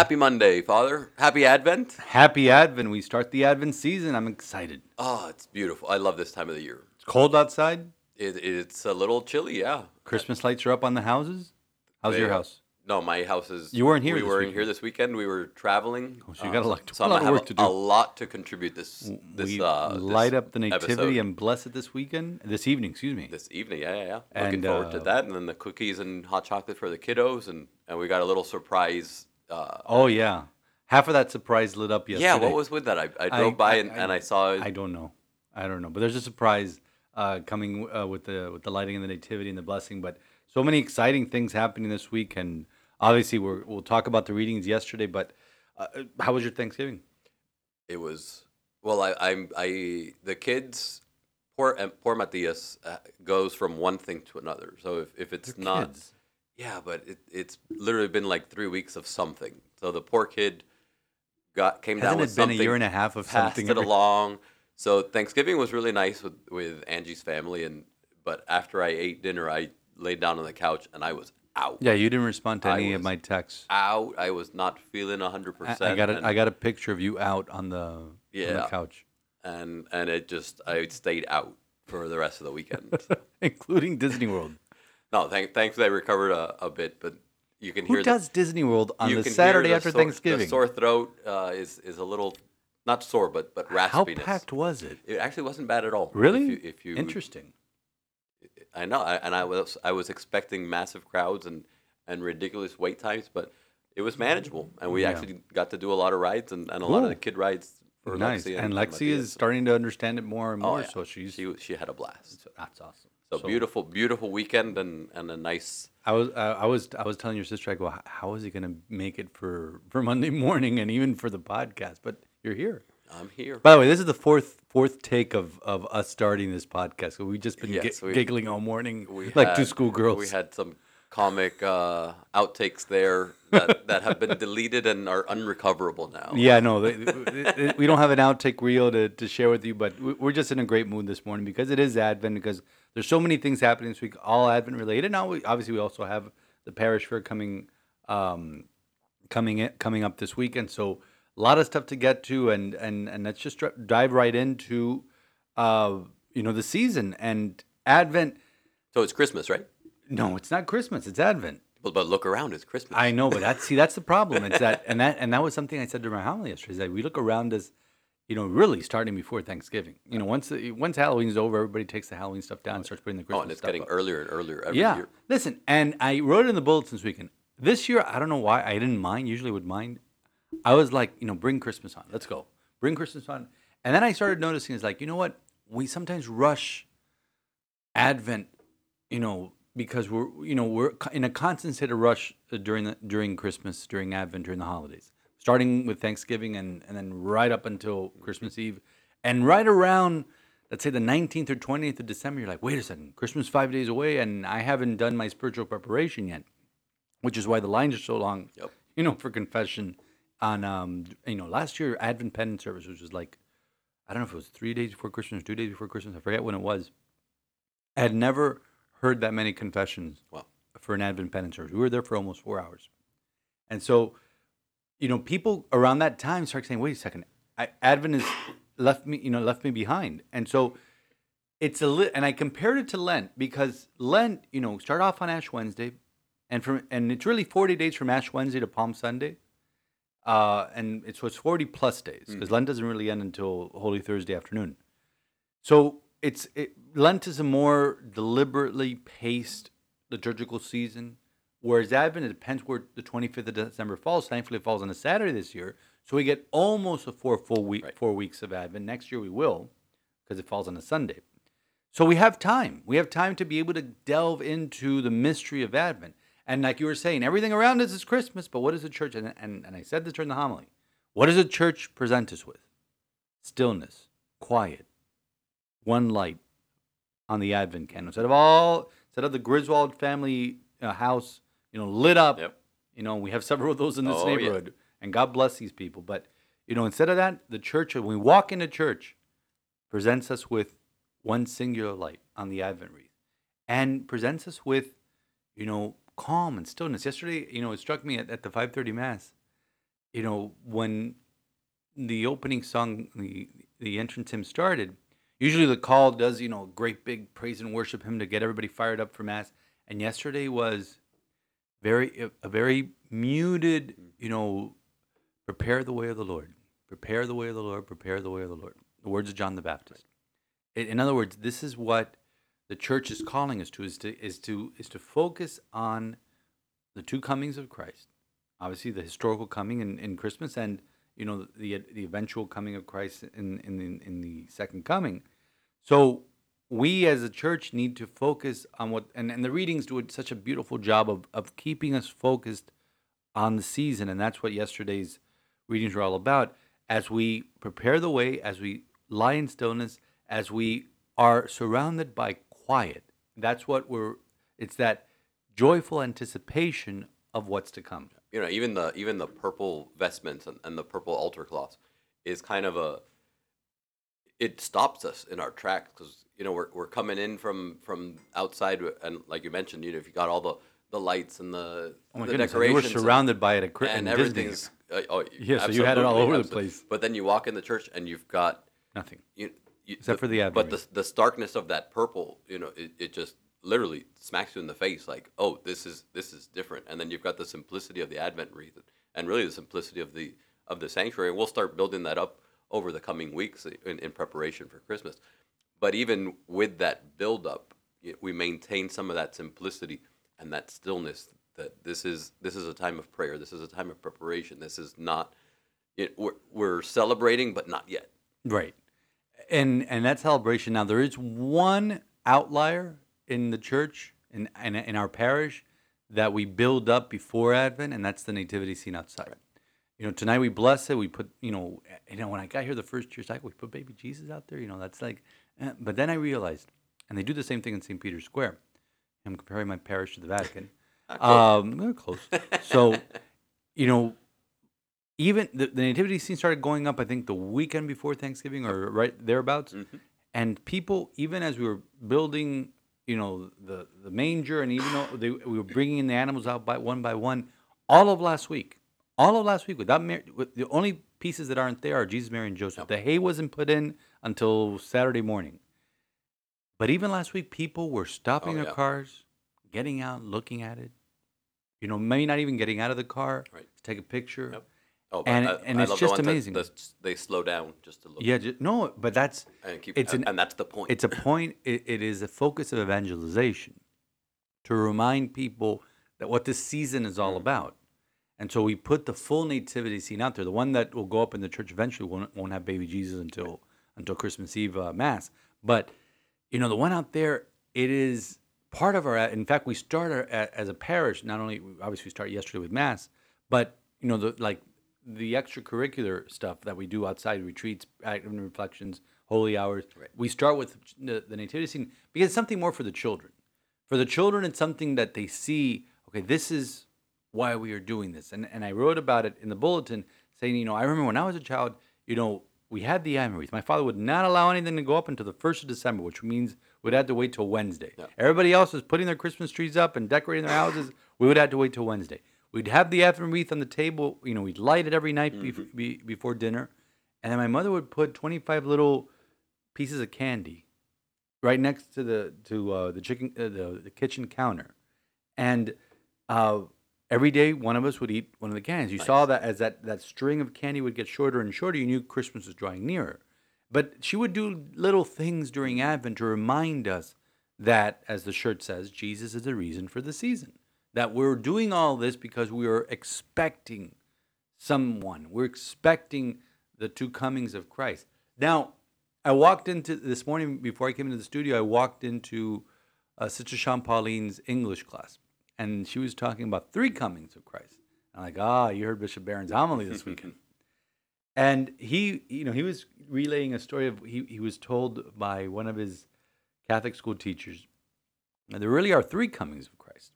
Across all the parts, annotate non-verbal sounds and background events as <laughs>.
Happy Monday, Father. Happy Advent. Happy Advent. We start the Advent season. I'm excited. Oh, it's beautiful. I love this time of the year. It's cold outside. It, it's a little chilly, yeah. Christmas lights are up on the houses. How's your house? No, my house is. You weren't here We this weren't weekend. here this weekend. We were traveling. Oh, so you got a lot- so a lot of work to do. a lot to contribute this. This we uh, light this up the nativity episode. and bless it this weekend, this evening. Excuse me. this evening. Yeah, yeah, yeah. And, Looking forward to uh, that, and then the cookies and hot chocolate for the kiddos, and and we got a little surprise. Uh, Oh yeah, half of that surprise lit up yesterday. yeah, what was with that? I, I drove by and, and I saw. I don't know. I don't know. But there's a surprise uh, coming uh, with the with the lighting and the nativity and the blessing. But so many exciting things happening this week, and obviously we're, we'll talk about the readings yesterday. But uh, how was your Thanksgiving? it was well. I I'm I the kids. Poor poor Matias uh, goes from one thing to another. So if, if it's not, kids. Yeah, but it, it's literally been like three weeks of something. So the poor kid got came down Hasn't with it been a year and a half of passed something? it every- along. So Thanksgiving was really nice with with Angie's family, and but after I ate dinner, I laid down on the couch and I was out. Yeah, you didn't respond to I any of was my texts. out. I was not feeling hundred I, percent. I got a, I got a picture of you out on the on Yeah. the couch, and and it just I stayed out for the rest of the weekend. <laughs> including Disney World. No, thank, thankfully I recovered a, a bit, but you can hear. Who hear does Disney World on the Saturday the after sore- Thanksgiving? The sore throat uh, is is a little not sore, but but How raspiness. packed was it? It actually wasn't bad at all. Really? If you, if you Interesting. I know, I, and I was I was expecting massive crowds and and ridiculous wait times, but it was manageable, and we Yeah. actually got to do a lot of rides and, and a lot of the kid rides for Nice. Lexi and, Lexi Matthias. is starting to understand it more and Oh, more, yeah. so she's she she had a blast. So that's awesome. So, beautiful, beautiful weekend and and a nice. I was uh, I was I was telling your sister I go "H- how is he going to make it for for Monday morning and even for the podcast? But you're here. I'm here. By the way, this is the fourth fourth take of of us starting this podcast. So we've just been Yes, gi- we- giggling all morning We <laughs> like two had- schoolgirls. We had some comic uh, outtakes there that, that have been deleted and are unrecoverable now. Yeah, no, they, they- we don't have an outtake reel to, to share with you, but we're just in a great mood this morning because it is Advent. Because there's so many things happening this week, all Advent related. Now, we, obviously, we also have the parish fair coming, um, coming in, coming up this weekend. So a lot of stuff to get to, and and and let's just dive right into, uh, you know, the season and Advent. So it's Christmas, right? No, it's not Christmas. It's Advent. But, but look around, it's Christmas. I know, but that's see, that's the problem. It's that, and that, and that was something I said to my homily yesterday. Is that we look around as, you know, really starting before Thanksgiving. You know, once the, once Halloween's over, everybody takes the Halloween stuff down and starts putting the Christmas oh, and it's getting up. earlier and earlier every Yeah, year. listen, and I wrote it in the bulletin this weekend. This year, I don't know why I didn't mind. Usually, would mind. I was like, you know, bring Christmas on. Let's go, bring Christmas on. And then I started noticing, it's like, you know what? We sometimes rush Advent, you know, because we're you know we're in a constant state of rush during the during Christmas, during Advent, during the holidays, starting with Thanksgiving and and then right up until Christmas Eve, and right around let's say the 19th or 20th of December, you're like, wait a second, Christmas five days away, and I haven't done my spiritual preparation yet, which is why the lines are so long. Yep. You know, for confession on um you know last year Advent penance service, which was like I don't know if it was three days before Christmas, two days before Christmas, I forget when it was. I had never heard that many confessions Wow. for an Advent penance service. We were there for almost four hours. And so, you know, people around that time start saying, wait a second, I, Advent has left me, you know, left me behind. And so it's a li- and I compared it to Lent because Lent, you know, start off on Ash Wednesday and from and it's really 40 days from Ash Wednesday to Palm Sunday. Uh, and it's so it's 40 plus days because Lent doesn't really end until Holy Thursday afternoon. So it's it, Lent is a more deliberately paced liturgical season, whereas Advent it depends where the 25th of December falls. Thankfully, it falls on a Saturday this year, so we get almost a four full week, Right. four weeks of Advent. Next year we will, because it falls on a Sunday. So we have time. We have time to be able to delve into the mystery of Advent. And like you were saying, everything around us is Christmas, but what is the church? And, and, and I said this during the homily. What does the church present us with? Stillness, quiet, one light on the Advent candle. Instead of all, instead of the Griswold family uh, house, you know, lit up. Yep. You know, we have several of those in this Oh, yeah. neighborhood, and God bless these people. But you know, instead of that, the church, when we walk into church, presents us with one singular light on the Advent wreath, and presents us with, you know, calm and stillness. Yesterday, you know, it struck me at, at the five thirty mass. You know, when the opening song, the the entrance hymn started, usually the call does, you know, great big praise and worship hymn to get everybody fired up for mass. And yesterday was very a very muted, mm. you know, prepare the way of the Lord, prepare the way of the Lord, prepare the way of the Lord. The words of John the Baptist. In, in other words, this is what the church is calling us to is to is to is to focus on the two comings of Christ. Obviously, the historical coming in, in Christmas, and you know the the eventual coming of Christ in in the, in the second coming. So we as a church need to focus on what and, and the readings do such a beautiful job of, of keeping us focused on the season and that's what yesterday's readings were all about. As we prepare the way as we lie in stillness as we are surrounded by quiet that's what we're it's that joyful anticipation of what's to come. You know, even the even the purple vestments and, and the purple altar cloths is kind of a it stops us in our tracks because you know we're, we're coming in from from outside and like you mentioned, you know, if you got all the the lights and the oh my the goodness and you were decorations and- surrounded by it at Chri- and in everything's uh, oh Yeah, so you had it all absolutely, over the place. But then you walk in the church and you've got nothing you, you Except for the advent But the the starkness of that purple, you know, it, it just literally smacks you in the face like, oh, this is this is different. And then you've got the simplicity of the Advent wreath and really the simplicity of the of the sanctuary. And we'll start building that up over the coming weeks in, in preparation for Christmas. But even with that build up, we maintain some of that simplicity and that stillness. That this is this is a time of prayer. This is a time of preparation. This is not. It, we're, we're celebrating, but not yet. Right. And and that celebration now there is one outlier in the church in in, in our parish that we build up before Advent and that's the nativity scene outside. You know, tonight we bless it. We put, you know, you know when I got here the first year cycle, we put baby Jesus out there, you know, that's like eh. but then I realized and they do the same thing in St. Peter's Square. I'm comparing my parish to the Vatican. <laughs> um, we're close. So, you know, even the, the nativity scene started going up i think the weekend before thanksgiving or right thereabouts and people even as we were building you know the the manger and even though they, we were bringing in the animals out by one by one all of last week all of last week without Mary, with the only pieces that aren't there are jesus mary and joseph the hay wasn't put in until saturday morning but even last week people were stopping Oh, their yeah. cars getting out looking at it you know maybe not even getting out of the car Right. to take a picture Yep. Oh, And- I, and I it's just the ones that- amazing. that they slow down just to look. Yeah, ju- no, but that's and keep. it's and, an- and that's the point. it's a point. It, it is a focus of evangelization to remind people that what this season is Mm. all about. And so we put the full nativity scene out there. The one that will go up in the church eventually won't, won't have baby Jesus until until Christmas Eve uh, mass. But you know, the one out there, it is part of our. In fact, we start our, as a parish. Not only obviously we start yesterday with mass, but you know, the like the extracurricular stuff that we do outside retreats, active reflections, holy hours. We start with the, the nativity scene because it's something more for the children. For the children, it's something that they see. Okay, this is why we are doing this, and and I wrote about it in the bulletin, saying, you know, I remember when I was a child, you know, we had the wreath. My father would not allow anything to go up until the first of December, which means we'd have to wait till Wednesday. Everybody else was putting their Christmas trees up and decorating their houses. We would have to wait till Wednesday. We'd have the Advent wreath on the table. You know, we'd light it every night bef- be, before dinner, and then my mother would put twenty-five little pieces of candy right next to the to uh, the chicken uh, the, the kitchen counter, and uh, every day one of us would eat one of the cans. You saw that as that that string of candy would get shorter and shorter, you knew Christmas was drawing nearer. But she would do little things during Advent to remind us that, as the shirt says, Jesus is the reason for the season. That we're doing all this because we are expecting someone. We're expecting the two comings of Christ. Now, I walked into this morning before I came into the studio. I walked into uh, Sister Sean Pauline's English class, and she was talking about three comings of Christ. I'm like, ah, you heard Bishop Barron's homily this <laughs> weekend. And he, you know, he was relaying a story of he, he was told by one of his Catholic school teachers that there really are three comings of Christ.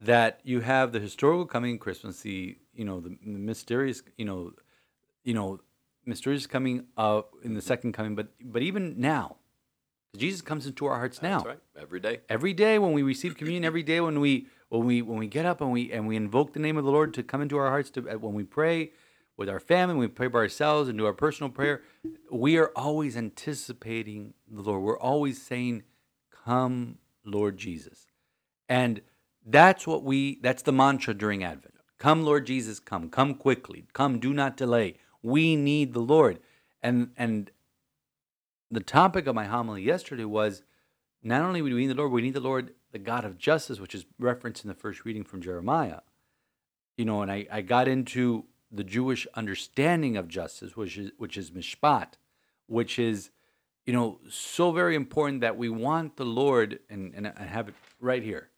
That you have the historical coming of Christmas, the you know the, the mysterious, you know, you know, mysterious coming uh, in the second coming, but but even now, Jesus comes into our hearts now That's right. Every day. every day when we receive communion every day when we when we when we get up and we and we invoke the name of the lord to come into our hearts to when we pray with our family we pray by ourselves and do our personal prayer we are always anticipating the lord. We're always saying come lord jesus. And that's what we that's the mantra during advent. Come lord jesus come. Come quickly. Come do not delay. We need the lord. And and the topic of my homily yesterday was not only do we need the Lord, we need the Lord, the God of justice, which is referenced in the first reading from Jeremiah. You know, and I, I got into the Jewish understanding of justice, which is which is mishpat, which is, you know, so very important that we want the Lord, and, and I have it right here.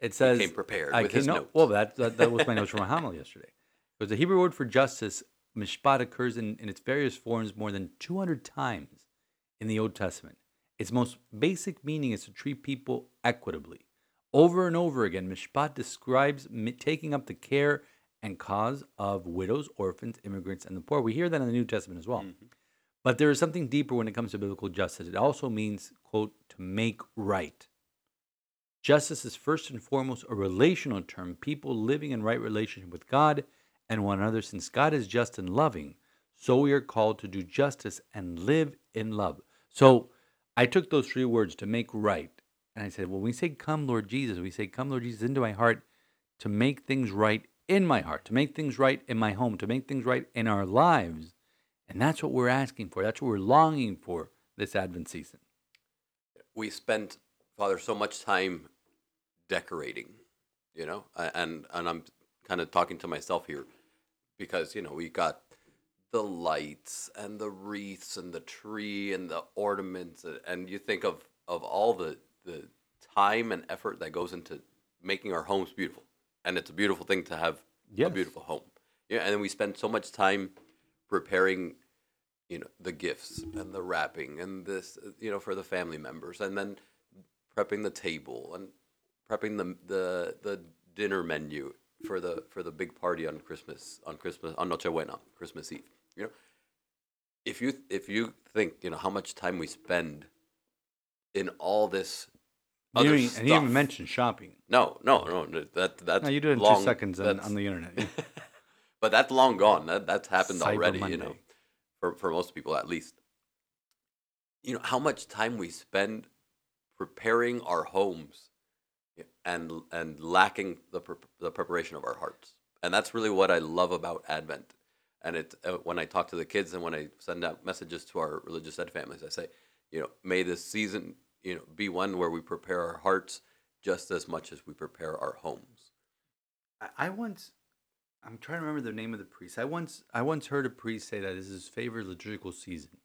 It says came prepared I with came, his no, notes. Well, that, that that was my notes from my homily yesterday. Because the Hebrew word for justice, mishpat, occurs in, in its various forms more than 200 times in the Old Testament. Its most basic meaning is to treat people equitably. Over and over again, Mishpat describes taking up the care and cause of widows, orphans, immigrants, and the poor. We hear that in the New Testament as well. Mm-hmm. But there is something deeper when it comes to biblical justice. It also means, quote, to make right. Justice is first and foremost a relational term, people living in right relationship with God and one another. Since God is just and loving, so we are called to do justice and live in love. So I took those three words to make right, and I said, well, when we say, Come, Lord Jesus, we say, Come, Lord Jesus, into my heart to make things right in my heart, to make things right in my home, to make things right in our lives. And that's what we're asking for. That's what we're longing for this Advent season. we spent father so much time decorating you know and and i'm kind of talking to myself here because you know we got the lights and the wreaths and the tree and the ornaments uh, and you think of of all the the time and effort that goes into making our homes beautiful. And it's a beautiful thing to have Yes. a beautiful home. Yeah and then we spend so much time preparing you know the gifts and the wrapping and this uh, you know for the family members and then prepping the table and prepping the the the dinner menu for the for the big party on Christmas on Christmas on Nochebuena Christmas Eve you know if you if you think you know how much time we spend in all this You other even- stuff and you even mention shopping. no no no that that's No, you do it in long, two seconds on, on the internet. <laughs> but that's long gone. That that's happened Cyber already. You know, for for most people at least. You know how much time we spend preparing our homes, and and lacking the pre- the preparation of our hearts, and that's really what I love about Advent. And it uh, when I talk to the kids and when I send out messages to our religious ed families, I say, you know, may this season, you know, be one where we prepare our hearts just as much as we prepare our homes. I- I once, I'm trying to remember the name of the priest. I once, I once heard a priest say that this is his favorite liturgical season,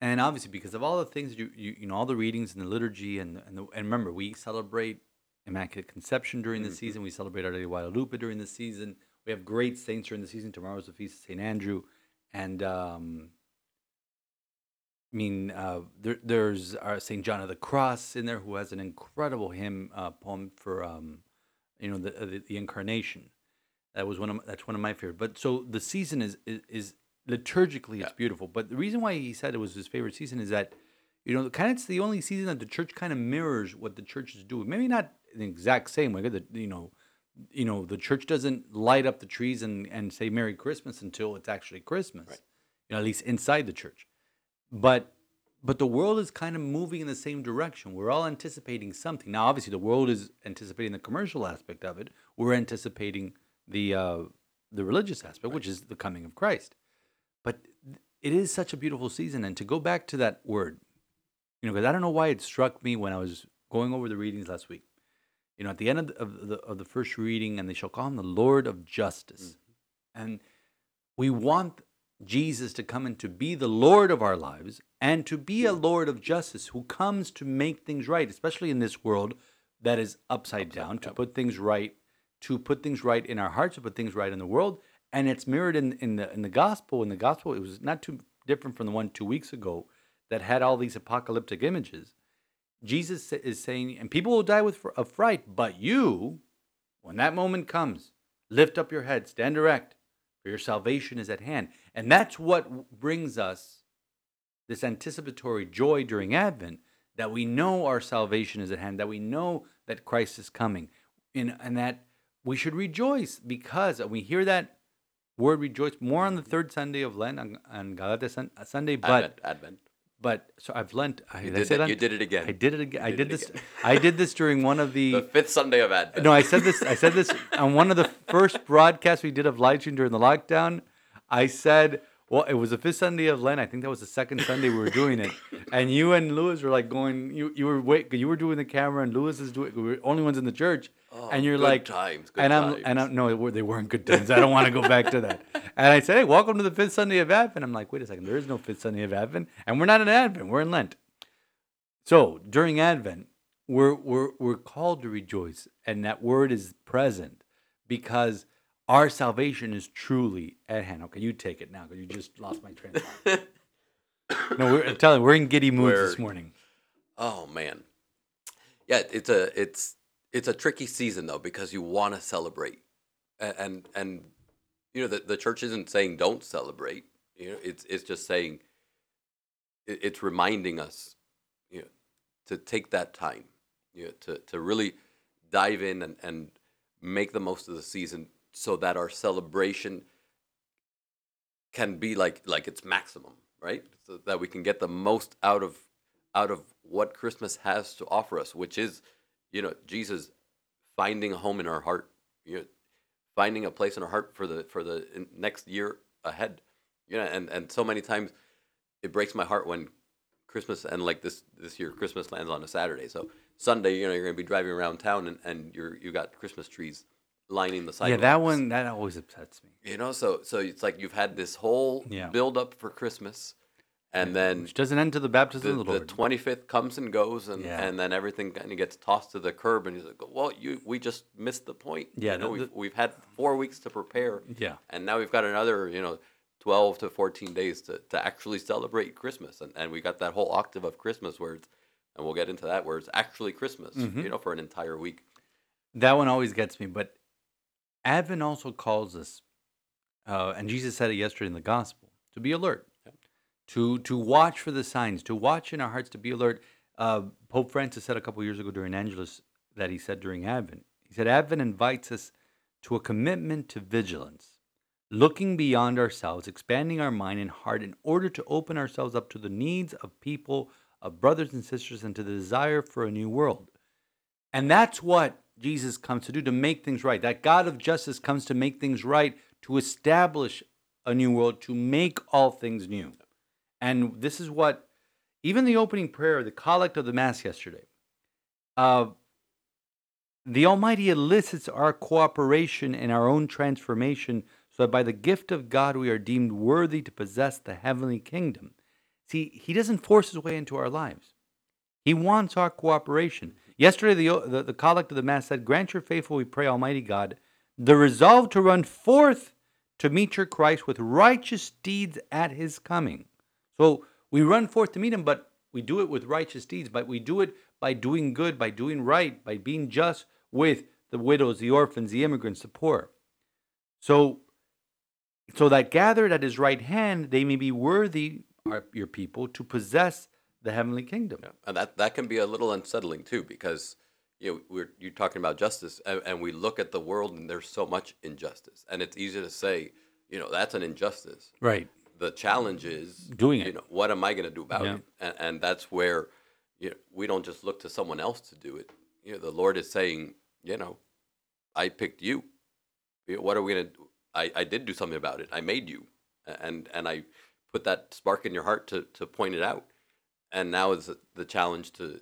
and obviously because of all the things that you, you, you know, all the readings in the liturgy, and and, the, and remember we celebrate Immaculate Conception during the season. We celebrate Our Lady of Guadalupe during the season. We have great saints during the season. Tomorrow's the feast of Saint Andrew, and um, I mean, uh, there, there's uh, Saint John of the Cross in there, who has an incredible hymn uh, poem for, um, you know, the, uh, the the incarnation. That was one of that's one of my favorite. But so the season is is, is liturgically it's Yeah. beautiful. But the reason why he said it was his favorite season is that, you know, kind of it's the only season that the church kind of mirrors what the church is doing. Maybe not the exact same way. That you know, you know, the church doesn't light up the trees and and say Merry Christmas until it's actually Christmas. Right. You know, at least inside the church but but the world is kind of moving in the same direction. We're all anticipating something. Now, obviously, the world is anticipating the commercial aspect of it. We're anticipating the uh, the religious aspect, which is the coming of Christ. But it is such a beautiful season, and to go back to that word, you know, because I don't know why it struck me when I was going over the readings last week. You know, at the end of the, of the, of the first reading, and they shall call him the Lord of Justice, mm-hmm. and we want Jesus to come and to be the Lord of our lives and to be a Lord of justice who comes to make things right, especially in this world that is upside, down to put things right, to put things right in our hearts, to put things right in the world, and it's mirrored in, in the in the gospel. In the gospel, it was not too different from the one two weeks ago that had all these apocalyptic images. Jesus is saying, and people will die with of fright, but you, when that moment comes, lift up your head, stand erect, for your salvation is at hand. And that's what brings us this anticipatory joy during Advent that we know our salvation is at hand, that we know that Christ is coming, in, and that we should rejoice because and we hear that word rejoice more on the third Sunday of Lent on, on Gaudete Sunday, but Advent, Advent. But so I've Lent. I, You did did it- you did it again. I did it again. I did did this. again. I did this during one of <laughs> The fifth Sunday of Advent. no, I said this. I said this on one of the first broadcasts we did of live stream during the lockdown. I said, well, it was the fifth Sunday of Lent. I think that was the second Sunday we were doing it, and you and Lewis were like going. You you were wait. You were doing the camera, and Lewis is doing. We were only ones in the church, oh, and you're Oh, good like times, good and I'm times. and I'm no, they weren't good times. I don't want to go back to that. And I said, hey, welcome to the fifth Sunday of Advent. I'm like, wait a second, there is no fifth Sunday of Advent, and we're not in Advent. We're in Lent. So during Advent, we're, we're, we're called to rejoice, and that word is present because our salvation is truly at hand. Okay, you take it now because you just lost my train of thought. <laughs> no, we're, I'm telling you, we're in giddy moods this We're- morning. Oh man, yeah, it's a it's it's a tricky season though because you want to celebrate, and, and and you know the the church isn't saying don't celebrate. You know, it's it's just saying it, it's reminding us, you know, to take that time, you know, to to really dive in and and make the most of the season so that our celebration can be like like its maximum, right? So that we can get the most out of out of what Christmas has to offer us, which is, you know, Jesus finding a home in our heart, you know, finding a place in our heart for the for the next year ahead. You know, and and so many times it breaks my heart when Christmas and like this this year Christmas lands on a Saturday. So Sunday, you know, you're gonna be driving around town and, and you're you got Christmas trees lining the side. Yeah, that one that always upsets me. You know, so so it's like you've had this whole Yeah. build up for Christmas, and then Which doesn't end to the baptism the, of the the 25th comes and goes, and, Yeah. and then everything kind of gets tossed to the curb, and you like, well, you we just missed the point. Yeah, you know, the- we've, we've had four weeks to prepare, yeah. and now we've got another, you know, 12 to 14 days to, to actually celebrate Christmas, and, and we got that whole octave of Christmas where it's, and we'll get into that where it's actually Christmas, Mm-hmm. you know, for an entire week. That one always gets me. But Advent also calls us, uh, and Jesus said it yesterday in the gospel, to be alert, to to watch for the signs, to watch in our hearts, to be alert. Uh, Pope Francis said a couple years ago during Angelus that he said during Advent. He said Advent invites us to a commitment to vigilance, looking beyond ourselves, expanding our mind and heart in order to open ourselves up to the needs of people, of brothers and sisters, and to the desire for a new world. And that's what Jesus comes to do to make things right. That God of justice comes to make things right, to establish a new world, to make all things new. And this is what, even the opening prayer, the collect of the Mass yesterday, uh, the Almighty elicits our cooperation in our own transformation so that by the gift of God we are deemed worthy to possess the heavenly kingdom. See, He doesn't force His way into our lives. He wants our cooperation. Yesterday, the, the, the collect of the Mass said, Grant your faithful, we pray, Almighty God, the resolve to run forth to meet your Christ with righteous deeds at his coming. So we run forth to meet him, but we do it with righteous deeds, but we do it by doing good, by doing right, by being just with the widows, the orphans, the immigrants, the poor. So, so that gathered at his right hand, they may be worthy, our, your people, to possess the heavenly kingdom. Yeah, and that that can be a little unsettling too because you know we're you're talking about justice and, and we look at the world and there's so much injustice and it's easy to say you know that's an injustice. Right. The challenge is Doing it. You know what am I going to do about Yeah. it? And, and that's where you know, we don't just look to someone else to do it. You know the Lord is saying you know I picked you. You know, What are we going to? do? I I did do something about it. I made you, and and I put that spark in your heart to to point it out and now is the challenge to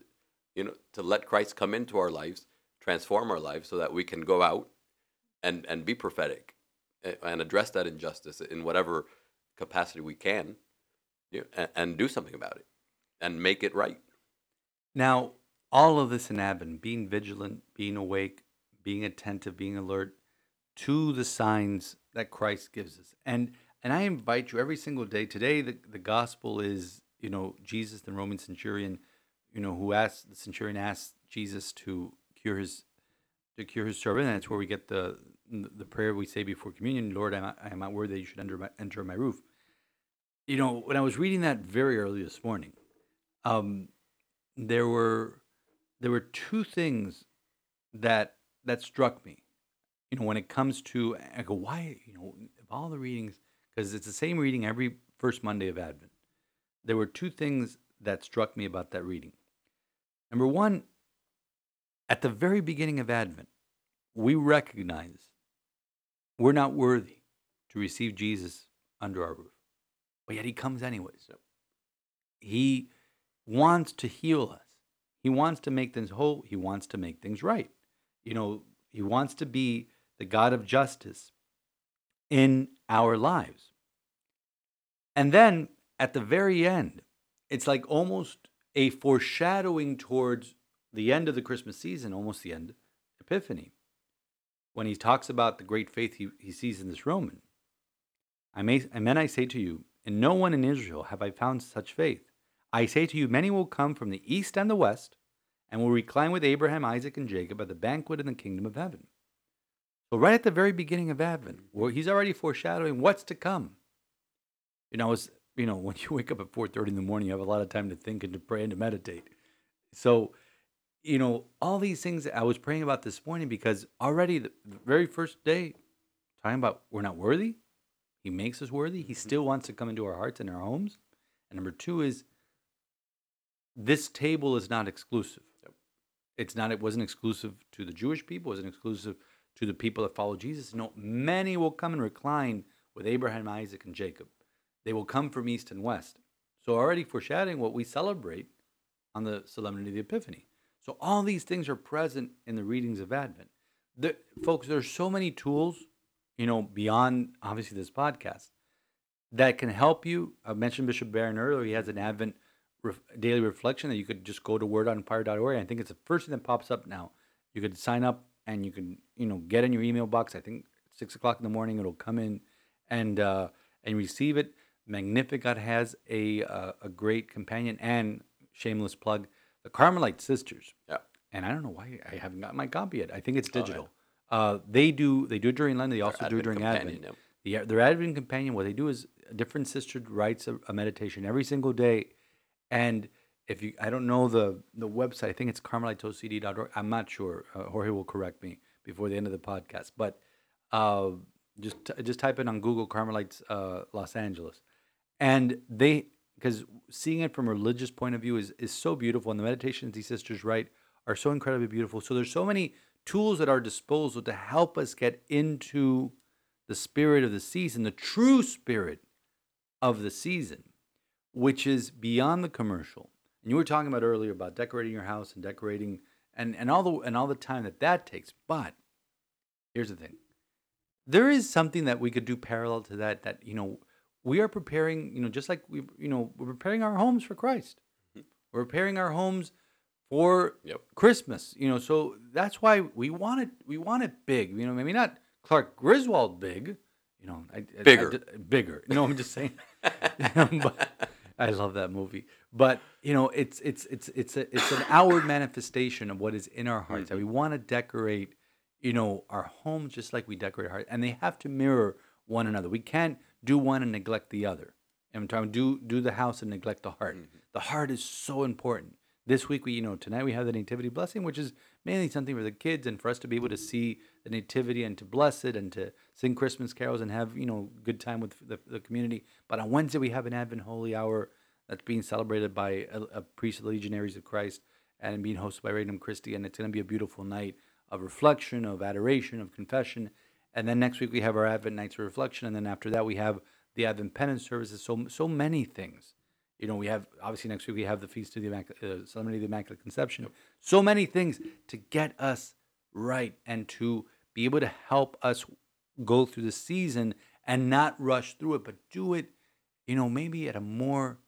you know to let christ come into our lives transform our lives so that we can go out and and be prophetic eh, and address that injustice in whatever capacity we can you know, and, and do something about it and make it right Now, all of this in Advent, being vigilant, being awake, being attentive, being alert to the signs that Christ gives us. And and I invite you every single day. Today, the, the gospel is, you know, Jesus, the Roman centurion, you know, who asked the centurion asked Jesus to cure his to cure his servant, and that's where we get the the prayer we say before communion, Lord, I am, not worthy you should enter my, enter my roof. You know, when I was reading that very early this morning, um, there were there were two things that that struck me. You know, when it comes to I go, why? You know, of all the readings, because it's the same reading every first Monday of Advent. There were two things that struck me about that reading. Number one, at the very beginning of Advent, we recognize we're not worthy to receive Jesus under our roof, but yet He comes anyways. He wants to heal us. He wants to make things whole. He wants to make things right. You know, He wants to be the God of justice in our lives. And then at the very end, it's like almost a foreshadowing towards the end of the Christmas season, almost the end, Epiphany, when he talks about the great faith he, he sees in this Roman. I may, and then I say to you, in no one in Israel have I found such faith. I say to you, many will come from the east and the west, and will recline with Abraham, Isaac, and Jacob at the banquet in the kingdom of heaven. So, right at the very beginning of Advent, where he's already foreshadowing what's to come. You know, it's, you know, <laughs> when you wake up at four thirty in the morning, you have a lot of time to think and to pray and to meditate. So, you know, all these things I was praying about this morning because already the, the very first day, talking about we're not worthy, he makes us worthy. He mm-hmm. still wants to come into our hearts and our homes. And number two is this table is not exclusive. It's not. It wasn't exclusive to the Jewish people. It wasn't exclusive to the people that follow Jesus. No, many will come and recline with Abraham, Isaac, and Jacob. They will come from east and west. So already foreshadowing what we celebrate on the Solemnity of the Epiphany. So all these things are present in the readings of Advent. The, folks, there's so many tools, you know, beyond obviously this podcast that can help you. I mentioned Bishop Barron earlier. He has an Advent daily reflection that you could just go to wordonfire.org. I think it's the first thing that pops up now. You could sign up and you can, you know, get in your email box. I think six o'clock in the morning it'll come in and uh, and receive it. Magnificat has a uh, a great companion and shameless plug, the Carmelite Sisters. Yeah. And I don't know why I haven't got my copy yet. I think it's digital. uh, they do they do it during Lent. They also do it during Advent. yeah. The, their Advent companion, what they do is a different sister writes a, a meditation every single day, and if you, I don't know the the website. I think it's carmelitocd.org. I'm not sure. Uh, Jorge will correct me before the end of the podcast. But uh, just t- just type in on Google Carmelites uh, Los Angeles, and they because seeing it from a religious point of view is is so beautiful, and the meditations these sisters write are so incredibly beautiful. So there's so many tools at our disposal to help us get into the spirit of the season, the true spirit of the season, which is beyond the commercial. And you were talking about earlier about decorating your house and decorating and, and all the and all the time that that takes. But here's the thing: there is something that we could do parallel to that. That you know we are preparing. You know, just like we you know we're preparing our homes for Christ. Mm-hmm. We're preparing our homes for Yep. Christmas. You know, so that's why we want it. We want it big. You know, maybe not Clark Griswold big. You know, I, I- I Bigger. bigger. No, I'm just saying. <laughs> <laughs> but I love that movie. But you know, it's it's it's it's a, it's an outward manifestation of what is in our hearts. And mm-hmm. we want to decorate, you know, our homes just like we decorate our hearts, and they have to mirror one another. We can't do one and neglect the other. And I'm talking do do the house and neglect the heart. Mm-hmm. The heart is so important. This week we, you know, tonight we have the nativity blessing, which is mainly something for the kids and for us to be able to see the nativity and to bless it and to sing Christmas carols and have you know good time with the, the community. But on Wednesday we have an Advent Holy Hour that's being celebrated by a, a priest of the Legionaries of Christ and being hosted by Regnum Christi, and it's going to be a beautiful night of reflection, of adoration, of confession. And then next week we have our Advent nights of reflection, and then after that we have the Advent penance services. So so many things. You know, we have obviously next week we have the feast of the Immaculate, uh, Solemnity of the Immaculate Conception. So many things to get us right and to be able to help us go through the season and not rush through it, but do it, you know, maybe at a more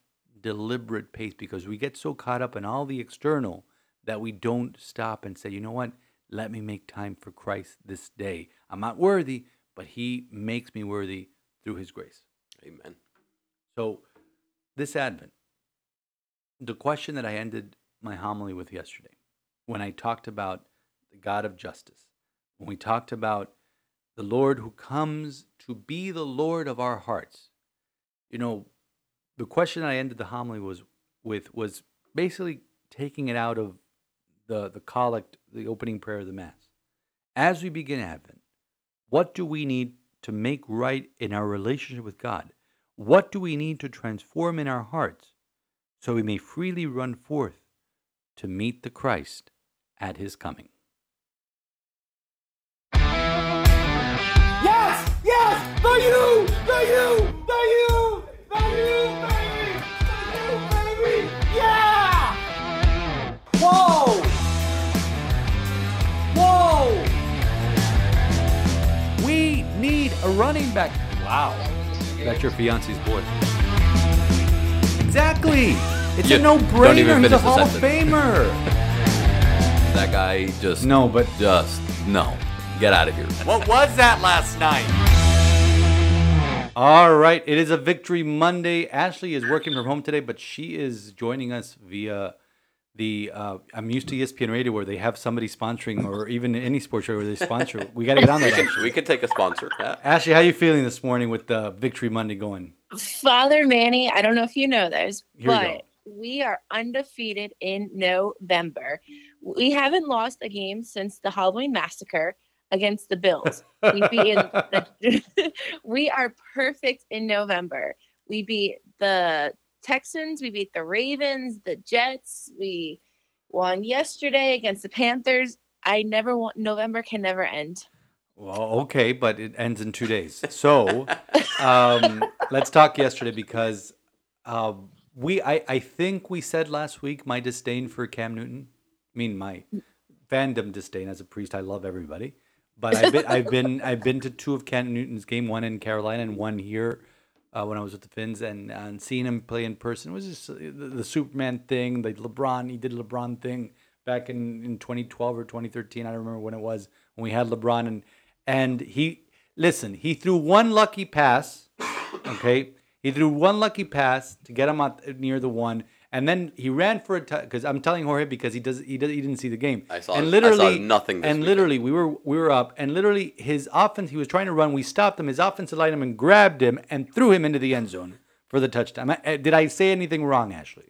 deliberate pace because we get so caught up in all the external that we don't stop and say, you know what? Let me make time for Christ this day. I'm not worthy, but He makes me worthy through His grace. Amen. So, this Advent, the question that I ended my homily with yesterday, when I talked about the God of justice, when we talked about the Lord who comes to be the Lord of our hearts, you know, the question I ended the homily was with was basically taking it out of the the collect, the opening prayer of the Mass. As we begin Advent, what do we need to make right in our relationship with God? What do we need to transform in our hearts so we may freely run forth to meet the Christ at his coming? Yes! Yes! The you! You! You! Running back. Wow. That's your fiance's boy. Exactly. It's You a no-brainer. He's a the Hall of. Famer. <laughs> That guy just No, but just no. Get out of here. What was that last night? All right, it is a victory Monday. Ashley is working from home today, but she is joining us via the. Uh, I'm used to ESPN Radio where they have somebody sponsoring, or even any sports show where they sponsor. We got to get on that. <laughs> Ashley. We could take a sponsor. Yeah. Ashley, how are you feeling this morning with the Victory Monday going? Father Manny, I don't know if you know this, Here but go. we are undefeated in November. We haven't lost a game since the Halloween massacre against the Bills. We beat in <laughs> the, <laughs> we are perfect in November. We beat the Texans, we beat the Ravens, the Jets, we won yesterday against the Panthers. I never want November can never end. Well, okay, but it ends in two days. So um, <laughs> let's talk yesterday because uh, we, I, I think we said last week my disdain for Cam Newton. I mean, my fandom disdain as a priest. I love everybody, but I've been, I've been, I've been to two of Cam Newton's game, one in Carolina and one here uh, when I was with the Fins, and, and seeing him play in person was just uh, the, the Superman thing, the LeBron. He did LeBron thing back in, in 2012 or 2013. I don't remember when it was when we had LeBron and and he listen. He threw one lucky pass. Okay, he threw one lucky pass to get him out near the one. And then he ran for a because I'm telling Jorge because he does he does he didn't see the game. I saw- and I saw literally nothing this and weekend. literally we were we were up and literally his offense he was trying to run. We stopped him. His offensive lineman grabbed him and threw him into the end zone for the touchdown. Did I say anything wrong, Ashley?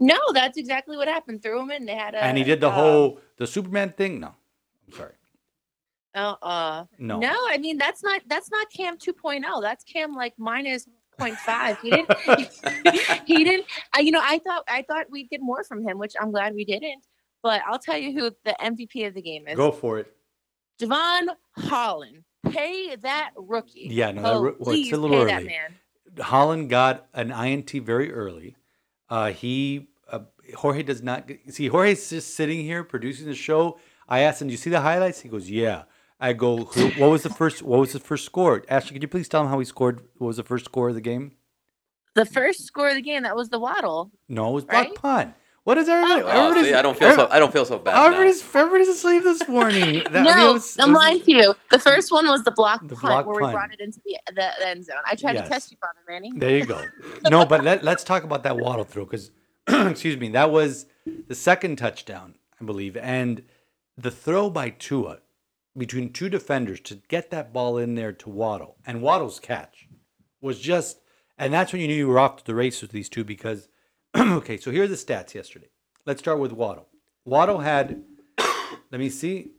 No, that's exactly what happened. Threw him in. They had a And he did the um, whole the Superman thing. No, I'm sorry. Uh, uh No. no. I mean that's not that's not Cam 2.0. That's Cam like minus 0.5. He didn't. <laughs> he didn't. I, you know, I thought I thought we'd get more from him, which I'm glad we didn't. But I'll tell you who the MVP of the game is. Go for it. Jevon Holland. Pay that rookie. Yeah, no, that well, it's a little pay early. that man. Holland got an INT very early. Uh, he uh, Jorge does not see Jorge's just sitting here producing the show. I asked him, "Do you see the highlights?" He goes, "Yeah." I go, "Who- "What was the first? What was the first score?" Ashley, could you please tell him how he scored? What was the first score of the game? The first score of the game that was the waddle. No, it was block Right? punt. What is everybody? Oh, Oh, everybody's- see, I don't feel so. I don't feel so bad. now. Everybody's, everybody's asleep this <laughs> morning. That- I mean, no, was- I'm was- lying to you. The first one was the block The punt block where punt. we brought it into the, the, the end zone. I tried Yes. to test you, Father Manny. There you go. No, but let, let's talk about that waddle throw because, <clears throat> excuse me, that was the second touchdown, I believe, and the throw by Tua between two defenders to get that ball in there to Waddle and Waddle's catch was just, and that's when you knew you were off to the races with these two because, <clears throat> okay, so here are the stats yesterday. Let's start with Waddle. Waddle had, <coughs> let me see,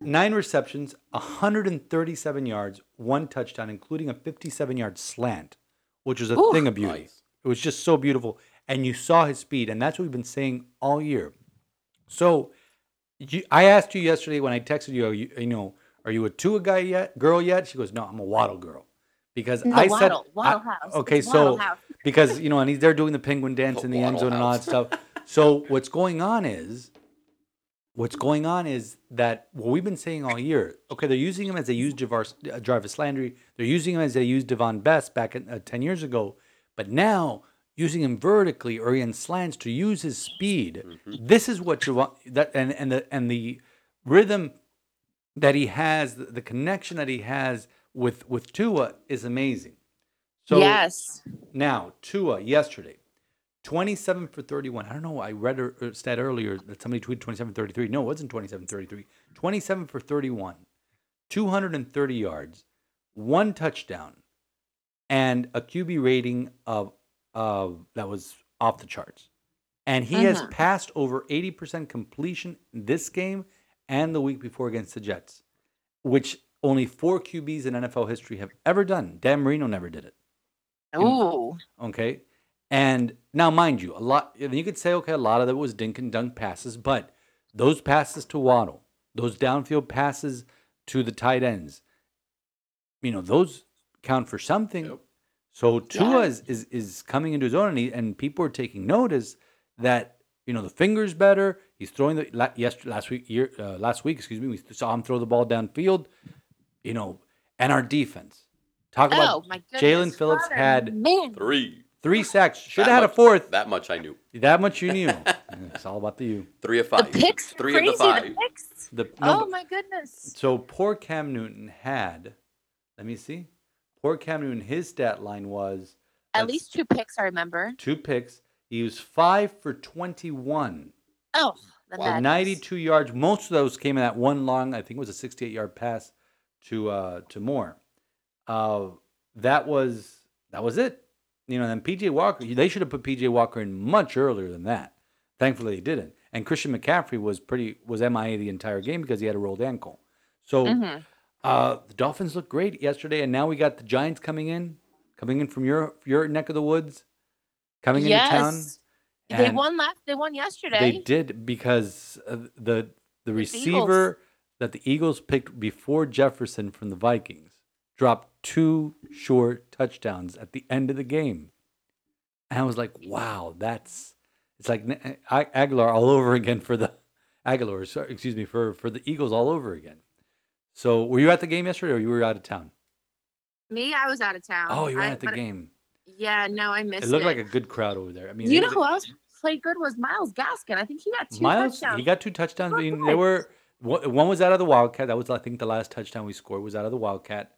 nine receptions, 137 yards, one touchdown, including a 57 yard slant, which was a Ooh. thing of beauty. Nice. It was just so beautiful. And you saw his speed, and that's what we've been saying all year. So you, I asked you yesterday when I texted you, are you, you know, are you a Tua guy yet, girl yet? She goes, no, I'm a Waddle girl. Because No, I Waddle, said, Waddle I- House. okay, It's so House. <laughs> because you know, and he's there doing the penguin dance in the end Waddle zone and all that stuff. So what's going on is, what's going on is that what we've been saying all year. Okay, they're using him as they used Jarvis, uh, Jarvis Landry. They're using him as they used Davone Bess back in, uh, ten years ago. But now using him vertically or in slants to use his speed. Mm-hmm. This is what you want. That and and the and the rhythm that he has, the, the connection that he has with with Tua is amazing. So yes. now Tua yesterday, twenty seven for thirty one. I don't know. I read a, a stat earlier that somebody tweeted twenty seven thirty three. No, it wasn't 27-33. 27 for thirty one, two hundred and thirty yards, one touchdown, and a QB rating of of that was off the charts. And he has Mhm. passed over eighty percent completion this game and the week before against the Jets, which only four QBs in NFL history have ever done. Dan Marino never did it. Ooh. Okay. And now, mind you, a lot, and you could say, okay, a lot of it was dink and dunk passes, but those passes to Waddle, those downfield passes to the tight ends, you know, those count for something. Yep. So Tua Yeah. is, is, is coming into his own, and, he, and people are taking notice that, you know, the finger's better. He's throwing the, la- last week, year, uh, last week, excuse me, we saw him throw the ball downfield, you know, and our defense. Talk Oh about my goodness. Jaelan Phillips Father, had man. Three. Three sacks. Should That have had a fourth. That much I knew. That much you knew. <laughs> it's all about the you. Three of five. The five. picks Three crazy. of the five. The picks. The, no, oh my goodness. So poor Cam Newton had, let me see. Poor Cam Newton, his stat line was At least two picks, I remember. two picks. He was five for 21 Oh, the madness. 92 yards. Most of those came in that one long, I think it was a 68 yard pass to uh, to Moore. Uh, that was that was it. You know, then PJ Walker, they should have put PJ Walker in much earlier than that. Thankfully, they didn't. And Christian McCaffrey was pretty was MIA the entire game because he had a rolled ankle. So Mhm. Uh, the Dolphins looked great yesterday, and now we got the Giants coming in, coming in from your your neck of the woods, coming into town. Yes. They won last. They won yesterday. They did because the the Eagles. receiver that the Eagles picked before Jefferson from the Vikings dropped two short touchdowns at the end of the game, and I was like, "Wow, that's it's like Aguilar all <laughs> over again for the Aguilar, sorry, excuse me, for for the Eagles all over again." So, were you at the game yesterday, or you were out of town? Me, I was out of town. Oh, you were I- at the game. Yeah, no, I missed It it. looked like a good crowd over there. I mean, you know who else played good was Myles Gaskin. I think he got two Miles, touchdowns. he got two touchdowns. I mean, they were one one was out of the Wildcat. That was, I think, the last touchdown we scored was out of the Wildcat.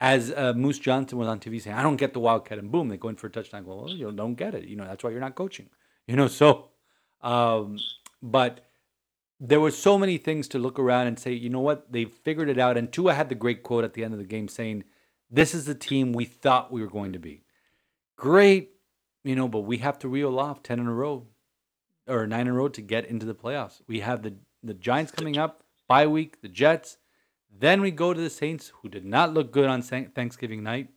As uh, Moose Johnston was on TV saying, "I don't get the Wildcat," and boom, they go in for a touchdown. Well, you don't get it. You know, that's why you're not coaching. You know, so, um, but there were so many things to look around and say, you know what, they figured it out. And Tua had the great quote at the end of the game saying, "This is the team we thought we were going to be." Great, you know, but we have to reel off ten in a row or nine in a row to get into the playoffs. We have the the Giants coming up, bye week, the Jets. Then we go to the Saints, who did not look good on Thanksgiving night.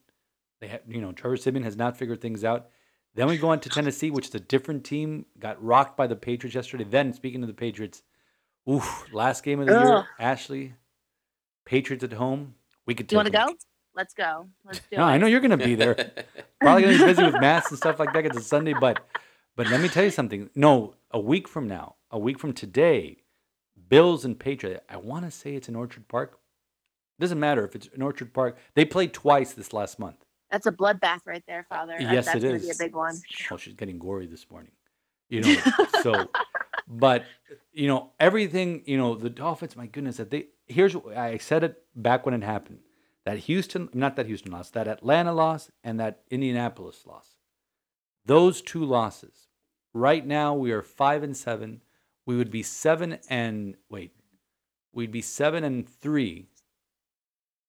They have, you know, Trevor Siemian has not figured things out. Then we go on to Tennessee, which is a different team. Got rocked by the Patriots yesterday. Then speaking of the Patriots, oof, last game of the year, Ashley, Patriots at home. We could. Do you want to go? Let's go. Let's do No, it. I know you're going to be there. <laughs> Probably going to be busy with mass and stuff like that. It's a Sunday, but but let me tell you something. No, a week from now, a week from today, Bills and Patriots. I want to say it's in Orchard Park. It Doesn't matter if it's in Orchard Park. They played twice this last month. That's a bloodbath right there, Father. Yes, that's it gonna be a big one. Oh, she's getting gory this morning. You know, so <laughs> but you know, everything, you know, the Dolphins, my goodness, that they here's I said it back when it happened. That Houston, not that Houston loss, that Atlanta loss and that Indianapolis loss. Those two losses. Right now we are 5 and 7. We would be 7 and wait. We'd be 7 and 3.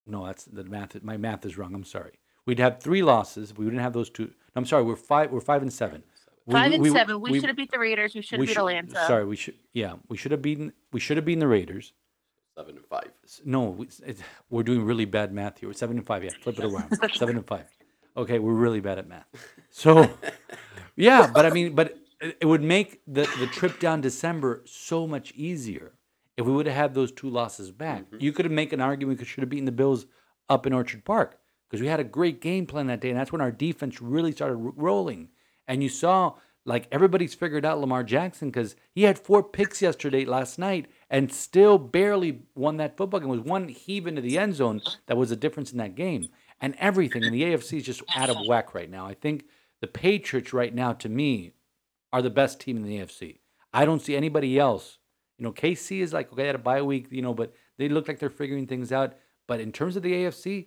No, that's the math. My math is wrong. I'm sorry. We'd have three losses. We wouldn't have those two. I'm sorry. We're five. We're five and seven. We- Five and seven. We, should have beat the Raiders. We should have beat should- Atlanta. Sorry, we should. Yeah, we should have beaten. We should have beaten the Raiders. Seven and five. No, we, it, we're doing really bad math here. Seven and five. Yeah, flip it around. <laughs> seven and five. Okay, we're really bad at math. So, <laughs> yeah, but I mean, but it, it would make the the trip down December so much easier if we would have had those two losses back. Mm-hmm. You could have make an argument we should have beaten the Bills up in Orchard Park because we had a great game plan that day, and that's when our defense really started rolling. And you saw like everybody's figured out Lamar Jackson because he had four picks yesterday, last night, and still barely won that football game. It was one heave into the end zone that was the difference in that game. And everything in the AFC is just out of whack right now. I think The Patriots right now, to me, are the best team in the AFC. I don't see anybody else. You know, KC is like okay, had a bye week, you know, but they look like they're figuring things out. But in terms of the AFC,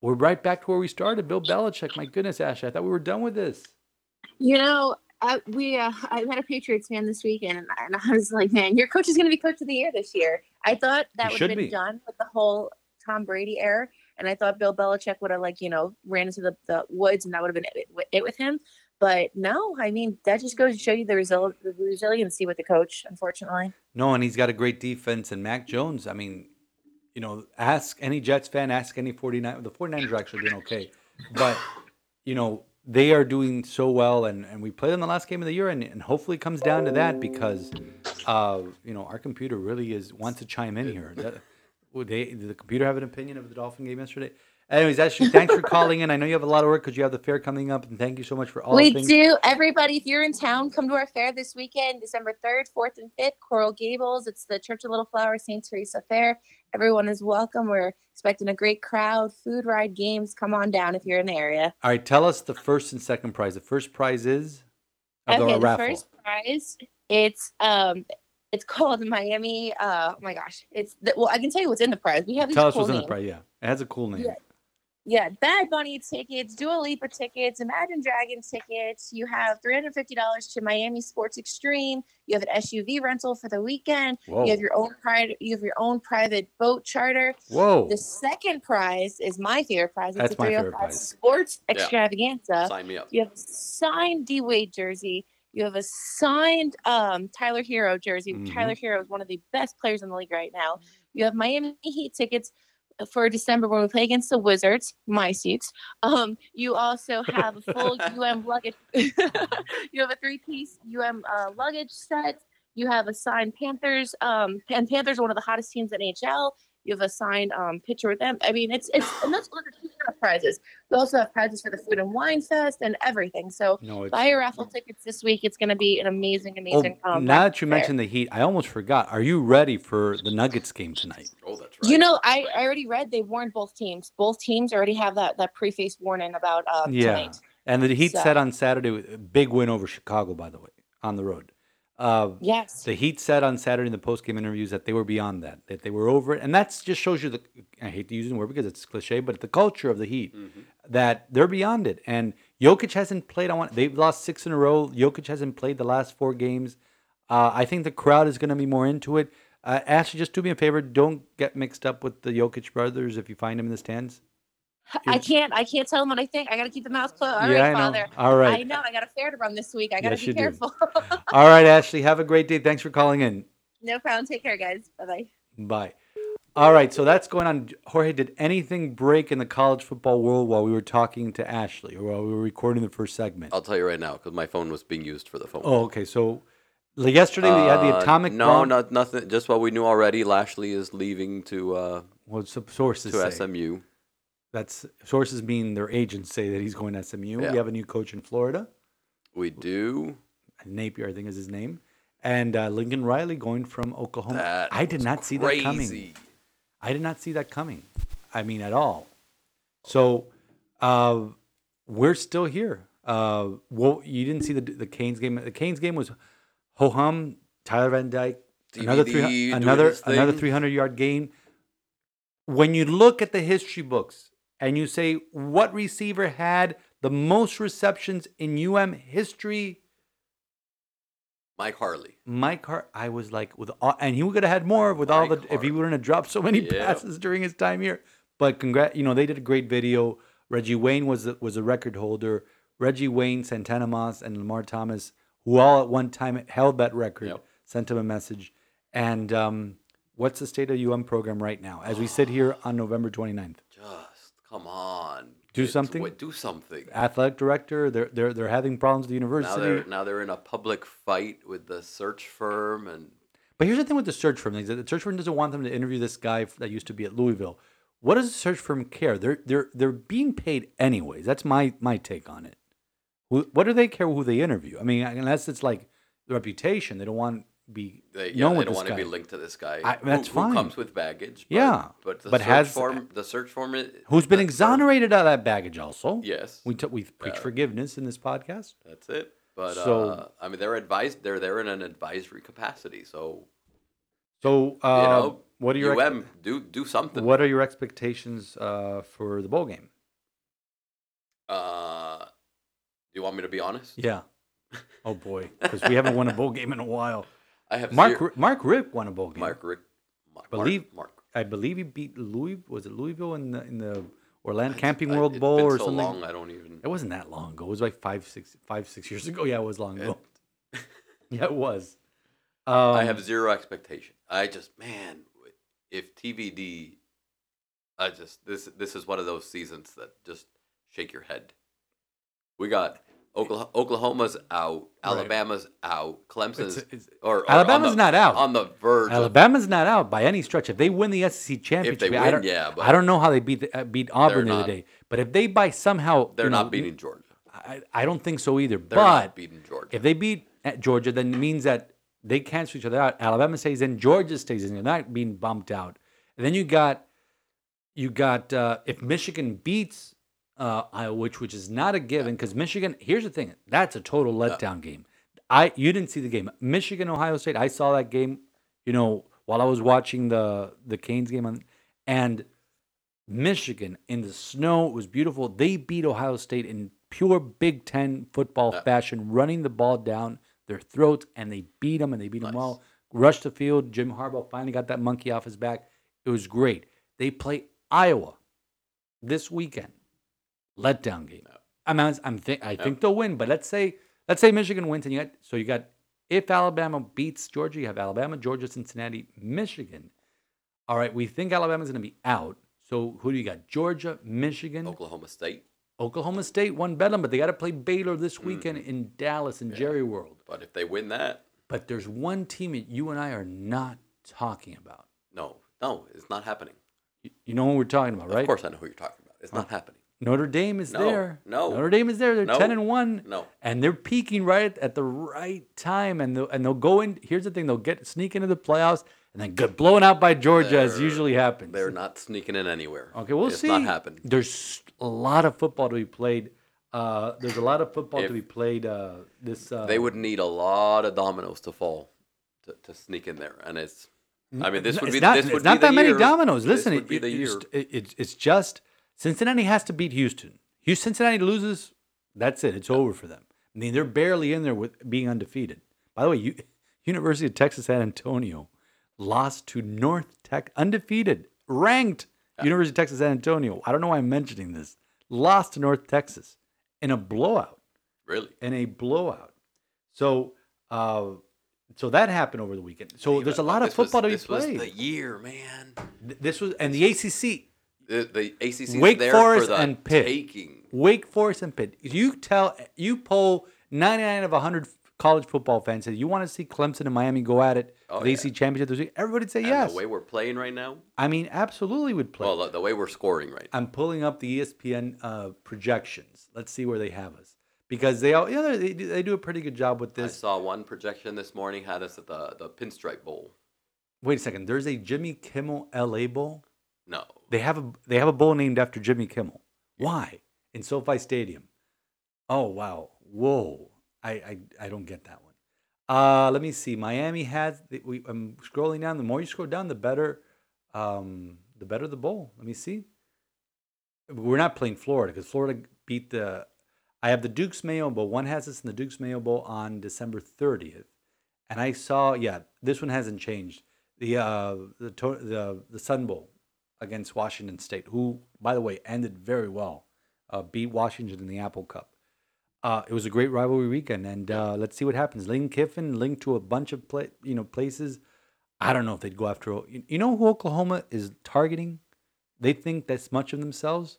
we're right back to where we started. Bill Belichick. My goodness, Ash, I thought we were done with this. You know, I, we uh, I met a Patriots fan this weekend, and, I- and I was like, "Man, your coach is going to be coach of the year this year." I thought that would have been be. done with the whole Tom Brady era, and I thought Bill Belichick would have like you know ran into the, the woods, and that would have been it, with- it with him. But no, I mean that just goes to show you the result, the resiliency with the coach. Unfortunately, No, and he's got a great defense. And Mac Jones, I mean, you know, ask any Jets fan, ask any 49 The 49ers are actually doing okay. But, you know, they are doing so well. And, and we played them the last game of the year. And, and hopefully it comes down to that because, uh, you know, our computer really is wants to chime in here. That, would they, did the computer have an opinion of the Dolphin game yesterday? Anyways, Ashley, thanks for calling in. I know you have a lot of work because you have the fair coming up. And thank you so much for all we things. do. Everybody, if you're in town, come to our fair this weekend, December 3rd, 4th, and 5th, Coral Gables. It's the Church of Little Flower St. Teresa Fair. Everyone is welcome. We're expecting a great crowd, food ride, games. Come on down if you're in the area. All right, tell us the first and second prize. The first prize is okay, the the raffle. first prize, it's um, it's called Miami. Uh, oh my gosh, it's the, well, I can tell you what's in the prize. We have Tell us cool what's in the names. prize. Yeah, it has a cool name. Yeah. Yeah, Bad Bunny tickets, Dua Lipa tickets, Imagine Dragon tickets. You have three hundred fifty dollars to Miami Sports Extreme. You have an SUV rental for the weekend. Whoa. You have your own private. You have your own private boat charter. Whoa. The second prize is my favorite prize. It's That's a my favorite 305 prize. Sports Yeah. Extravaganza. Sign me up. You have a signed D Wade jersey. You have a signed um, Tyler Herro jersey. Mhm. Tyler Herro is one of the best players in the league right now. You have Miami Heat tickets for December when we play against the Wizards, my seats. Um, you also have a full <laughs> UM luggage. <laughs> you have a three-piece UM uh, luggage set. You have a signed Panthers. Um, and Panthers are one of the hottest teams in NHL. You have a signed um, picture with them. I mean, it's it's and that's one of prizes. We also have prizes for the Food and Wine Fest and everything. So no, buy your raffle tickets this week. It's going to be an amazing, oh, amazing. um, now that you fair. mentioned the Heat, I almost forgot. Are you ready for the Nuggets game tonight? Oh, that's right. You know, I, I already read they warned both teams. Both teams already have that that preface warning about um, Yeah. tonight. And the Heat So- said on Saturday, big win over Chicago, by the way, on the road. Uh, Yes. the Heat said on Saturday in the post-game interviews that they were beyond that, that they were over it, and that just shows you the. I hate to use the word because it's cliche, but the culture of the Heat Mm-hmm. that they're beyond it. And Jokic hasn't played. I want they've lost six in a row. Jokic hasn't played the last four games. Uh, I think the crowd is going to be more into it. Uh, Ashley, just do me a favor. Don't get mixed up with the Jokic brothers if you find them in the stands. I can't I can't tell them what I think. I got to keep the mouth closed. All right, yeah, I know. Father. All right. I know. I got a fair to run this week. I got to Yes, be careful. <laughs> All right, Ashley. Have a great day. Thanks for calling in. no problem. Take care, guys. Bye bye. Bye. All right, so that's going on. Jorge, did anything break in the college football world while we were talking to Ashley or while we were recording the first segment? I'll tell you right now because my phone was being used for the phone. Oh, okay. So like, yesterday we had the Uh, atomic No, bomb. not nothing. Just what we knew already. Lashlee is leaving to uh, What some sources to say. SMU. That's sources mean their agents say that he's going to SMU. Yeah. We have a new coach in Florida. We do. Napier, I think, is his name. And uh, Lincoln Riley going from Oklahoma. That I did not see that coming. I did not see that coming. I mean, at all. So, uh, we're still here. Uh, well, you didn't see the the Canes game. The Canes game was ho hum. Tyler Van Dyke, another three, another another three hundred yard game. When you look at the history books and you say what receiver had the most receptions in UM history, Mike Harley. Mike Hart, I was like, with all, and he would have had more with all the Mike if he wouldn't have dropped so many Yeah. passes during his time here. But congrat, you know, they did a great video. Reggie Wayne was the, was a record holder. Reggie Wayne, Santana Moss, and Lamar Thomas, who all at one time held that record, Yep. sent him a message. And um, what's the state of UM program right now as we sit here on November 29th? Come on. Do something? it, Do something. Athletic director, they're they're they're having problems at the Now university. they're now they're in a public fight with the search firm and But here's the thing with the search firm: is that the search firm doesn't want them to interview this guy that used to be at Louisville. What does the search firm care? They're they're they're being paid anyways. That's my my take on it. What do they care who they interview? I mean, unless it's like the reputation, they don't want be They, yeah, known they don't want to be linked to this guy. I- that's who, fine. comes with baggage. But, Yeah, but the but search has- form, the search form, is, Who's been exonerated out of that baggage also? Yes, We t- we preach Yeah. forgiveness in this podcast. that's it. But So- uh, I mean, they're advised. They're there in an advisory capacity. So So uh, you know, what are your UM expe- do do something. what are your expectations uh, for the bowl game? Uh, do you want me to be honest? Yeah. Oh boy, because we haven't won a bowl game in a while. I have Mark zero- Mark Richt won a bowl game. Mark Richt. Mark, Believe- Mark. I believe he beat Louis. Was it Louisville in the in the Orlando Camping I- World Bowl or so something? Long, I don't even. It wasn't that long ago. It was like five, six, five, six years ago. Yeah, it was long ago. <laughs> <laughs> yeah, it was. Um, I have zero expectation. I just man, if TVD, I just this this is one of those seasons that just shake your head. We got Oklahoma, Oklahoma's out, Alabama's out, Clemson's It's- it's- or, or Alabama's the, not out. on the verge. of- Alabama's not out by any stretch. If they win the SEC championship, win, I don't, yeah, but I don't know how they beat the, uh, beat Auburn the other day. But if they by somehow, they're you know, not beating Georgia. I, I don't think so either. They're but not beating Georgia. if they beat at Georgia, then it means that they cancel each other out. Alabama stays in, Georgia stays in. They're not being bumped out. And then you got, you got uh, if Michigan beats uh, Iowa, which which is not a given because Michigan. Here's the thing: that's a total letdown game. I you didn't see the game, Michigan Ohio State. I saw that game, you know, while I was watching the the Canes game on, and Michigan in the snow. It was beautiful. They beat Ohio State in pure Big Ten football Yeah. fashion, running the ball down their throats, and they beat them, and they beat them Nice. well. Rushed the field. Jim Harbaugh finally got that monkey off his back. It was great. They play Iowa this weekend. Letdown game. I'm, I'm think I think they'll win, but let's say let's say Michigan wins, and you got so you got if Alabama beats Georgia, you have Alabama, Georgia, Cincinnati, Michigan. All right, we think Alabama's going to be out. So who do you got? Georgia, Michigan, Oklahoma State. Oklahoma State won Bedlam, but they got to play Baylor this weekend Mm-hmm. in Dallas in Jerry World. But if they win that, But there's one team that you and I are not talking about. no, no, it's not happening. You- You know what we're talking about, right? Of course, I know who you're talking about. It's not happening. Notre Dame is No, there. no. Notre Dame is there. They're No, ten and one. no. and they're peaking right at, the right time, and they'll, and they'll go in. Here's the thing: they'll get sneak into the playoffs, and then get blown out by Georgia, as They're- usually happens. They're not sneaking in anywhere. Okay, we'll it's see. not happening. There's a lot of football to be played. Uh, there's a lot of football If- to be played. Uh, this uh, they would need a lot of dominoes to fall to, to sneak in there, and it's. I mean, this would be not, this would not be the that many year. dominoes. This Listen, it, be the year. it's, it- it's it's just Cincinnati has to beat Houston. Houston, Cincinnati loses, that's it. It's over for them. I mean, they're barely in there with being undefeated. By the way, U- <laughs> University of Texas San Antonio lost to North Tech, undefeated, ranked University of Texas San Antonio. I don't know why I'm mentioning this. Lost to North Texas in a blowout Really? in a blowout. So, uh, so that happened over the weekend. So there's a lot of This was- football to be this was played. the year, man. Th- This was and the ACC, The, the ACC Wake there Forest for the and Pitt. taking. Wake Forest, and Pitt. You tell you poll 99 of 100 college football fans say you want to see Clemson and Miami go at it Oh, the yeah. ACC championship this week. Everybody'd say And yes. the way we're playing right now. I mean, absolutely would play. Well, the, the way we're scoring right now. I'm pulling up the ESPN uh, projections. Let's see where they have us because they all, you know, they, do- they do a pretty good job with this. I saw one projection this morning had us at the the Pinstripe Bowl. Wait a second. There's a Jimmy Kimmel LA Bowl. No, They have a they have a bowl named after Jimmy Kimmel. Why? In SoFi Stadium. Oh wow. Whoa. I I, I don't get that one. Uh let me see. Miami has we, I'm scrolling down. The more you scroll down, the better um the better the bowl. Let me see. We're not playing Florida because Florida beat the I have the Duke's Mayo Bowl. One has this in the Duke's Mayo Bowl on December 30th. And I saw, yeah, this one hasn't changed. The uh the the the Sun Bowl against Washington State, who, by the way, ended very well, uh, beat Washington in the Apple Cup. Uh, it was a great rivalry weekend, and uh, let's see what happens. Lane Kiffin linked to a bunch of play, you know places. I don't know if they'd go after. You, you know who Oklahoma is targeting? They think that's much of themselves.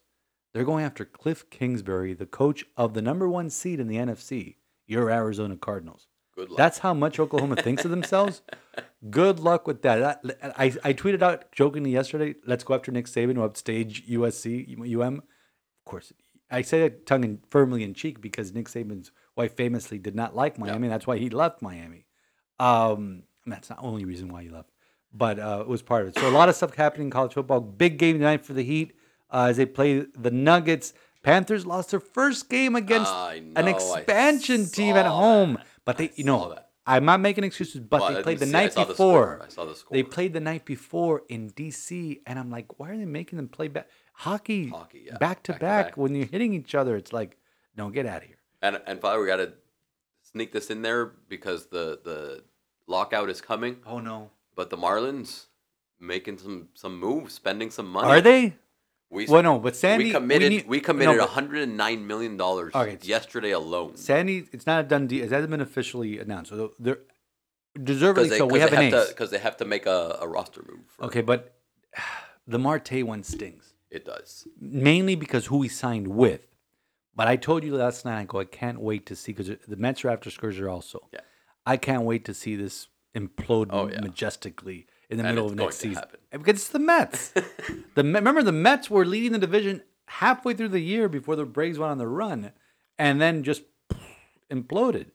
They're going after Cliff Kingsbury, the coach of the number one seed in the NFC, your Arizona Cardinals. Good luck. That's how much Oklahoma thinks of themselves. <laughs> Good luck with that. That- I, I tweeted out jokingly yesterday, let's go after Nick Saban who upstage USC, UM. Of course, I say that tongue in, firmly in cheek because Nick Saban's wife famously did not like Miami. That's why he left Miami. Um, And that's not the only reason why he left, but uh, it was part of it. So a lot of stuff happening in college football. Big game tonight for the Heat uh, as they play the Nuggets. Panthers lost their first game against I an expansion team at home, that. But they, you know. I'm not making excuses, but Well, they played the see- night the before. score. I saw the They played the night before in DC, and I'm like, why are they making them play back hockey, Hockey, yeah. back to Back to back back. when you're hitting each other? It's like, no, get out of here. And and Father, we got to sneak this in there because the the lockout is coming. Oh no, But the Marlins making some some moves, spending some money. are they? We, Well, no, but Sandy we committed. We, need- committed no, but 109 million dollars Okay, yesterday alone. Sandy, it's not a done deal. It hasn't been officially announced, so they're deservedly they, so. We have an ace. because they have to make a, a roster move. Okay, but <sighs> the Marte one stings. it does. mainly because who he signed with. But I told you last night, I go, I can't wait to see because the Mets are after Scherzer also. Yeah. I can't wait to see this implode Oh, yeah. majestically in the And middle of next season. happen. Because it's the Mets. the remember the Mets were leading the division halfway through the year before the Braves went on the run, and then just imploded.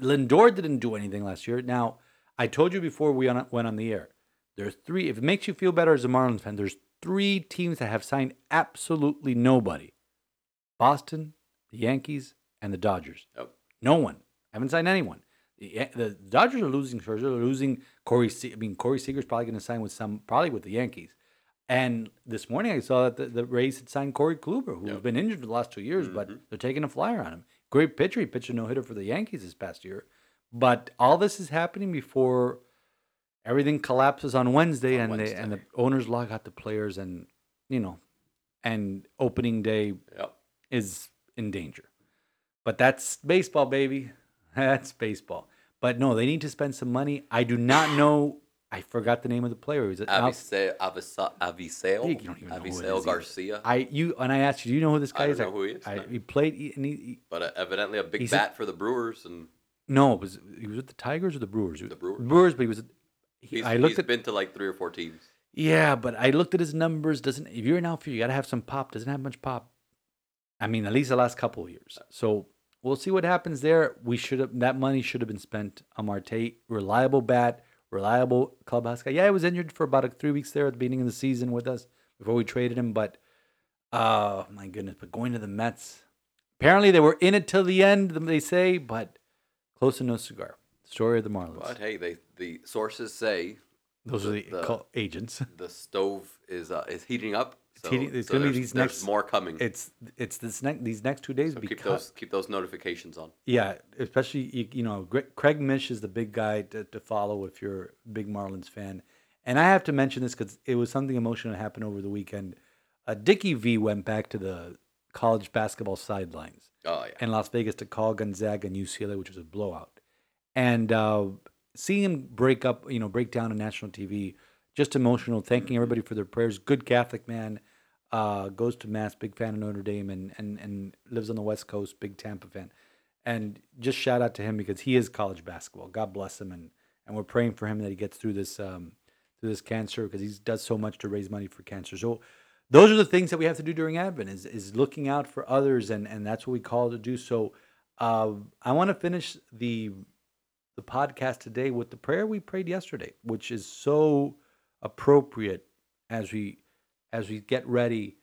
Lindor didn't do anything last year. Now I told you before we on, went on the air. There's three. If it makes you feel better as a Marlins fan, there's three teams that have signed absolutely nobody: Boston, the Yankees, and the Dodgers. Yep. No one. I Haven't signed anyone. The, the Dodgers are losing Scherzer. They're losing Corey. Se- I mean, Corey Seager's probably going to sign with some, probably with the Yankees. And this morning I saw that the, the Rays had signed Corey Kluber, who's Yep. Mm-hmm. been injured the last two years, but they're taking a flyer on him. Great pitcher. He pitched a no hitter for the Yankees this past year. But all this is happening before everything collapses on Wednesday, On and they and the owners log out the players, and you know, and opening day Yep. is in danger. But that's baseball, baby. <laughs> That's baseball. But no, they need to spend some money. I do not <sighs> know. I forgot the name of the player. Is it Avisail, Avisa, Avisail, You don't even know who it is Avisail either. Garcia. I you and I asked you, do you know who this guy I don't is? know who he is, I, he played. He, and he, but uh, evidently a big He's a- bat for the Brewers, and no, it was he was with the Tigers or the Brewers? The Brewers. Brewers, but he was. He, he's, I looked he's at been to like three or four teams. yeah, but I looked at his numbers. Doesn't if you're an outfielder, you got to have some pop. Doesn't have much pop. I mean, at least the last couple of years. So we'll see what happens there. We should have that money should have been spent on Marte. Reliable bat, reliable clubhouse guy. Yeah, he was injured for about three weeks there at the beginning of the season with us before we traded him. But oh my goodness! But going to the Mets, apparently they were in it till the end. They say, but close to no cigar. Story of the Marlins. But hey, they the sources say Those are the, the- agents. <laughs> the stove is uh, is heating up. So, heating- it's so gonna be there's, these next- more coming. It's it's this next these next two days so because keep those keep those notifications on. yeah, especially you, you know Craig Mish is the big guy to, to follow if you're a big Marlins fan, and I have to mention this because it was something emotional that happened over the weekend. Uh, Dickie V went back to the college basketball sidelines Oh yeah. in Las Vegas to call Gonzaga and UCLA, which was a blowout. And uh, seeing him break up, you know, break down on national TV, just emotional, thanking everybody for their prayers. Good Catholic man, uh, goes to mass, big fan of Notre Dame, and and and lives on the West Coast, big Tampa fan. And just shout out to him because he is college basketball. God bless him, and and we're praying for him that he gets through this um, through this cancer because he does so much to raise money for cancer. So those are the things that we have to do during Advent is is looking out for others, and and that's what we call to do. So uh, I want to finish the the podcast today with the prayer we prayed yesterday, which is so appropriate as we as we get ready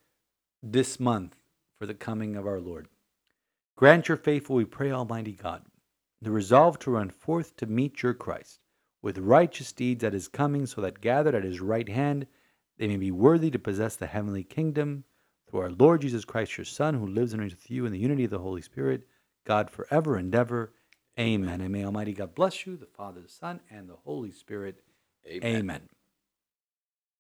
this month for the coming of our Lord. Grant your faithful, we pray, Almighty God, the resolve to run forth to meet your Christ with righteous deeds at his coming, so that gathered at his right hand they may be worthy to possess the heavenly kingdom through our Lord Jesus Christ, your Son, who lives and reigns with you in the unity of the Holy Spirit, God forever and ever. Amen. And may Almighty God bless you, the Father, the Son, and the Holy Spirit. Amen. Amen.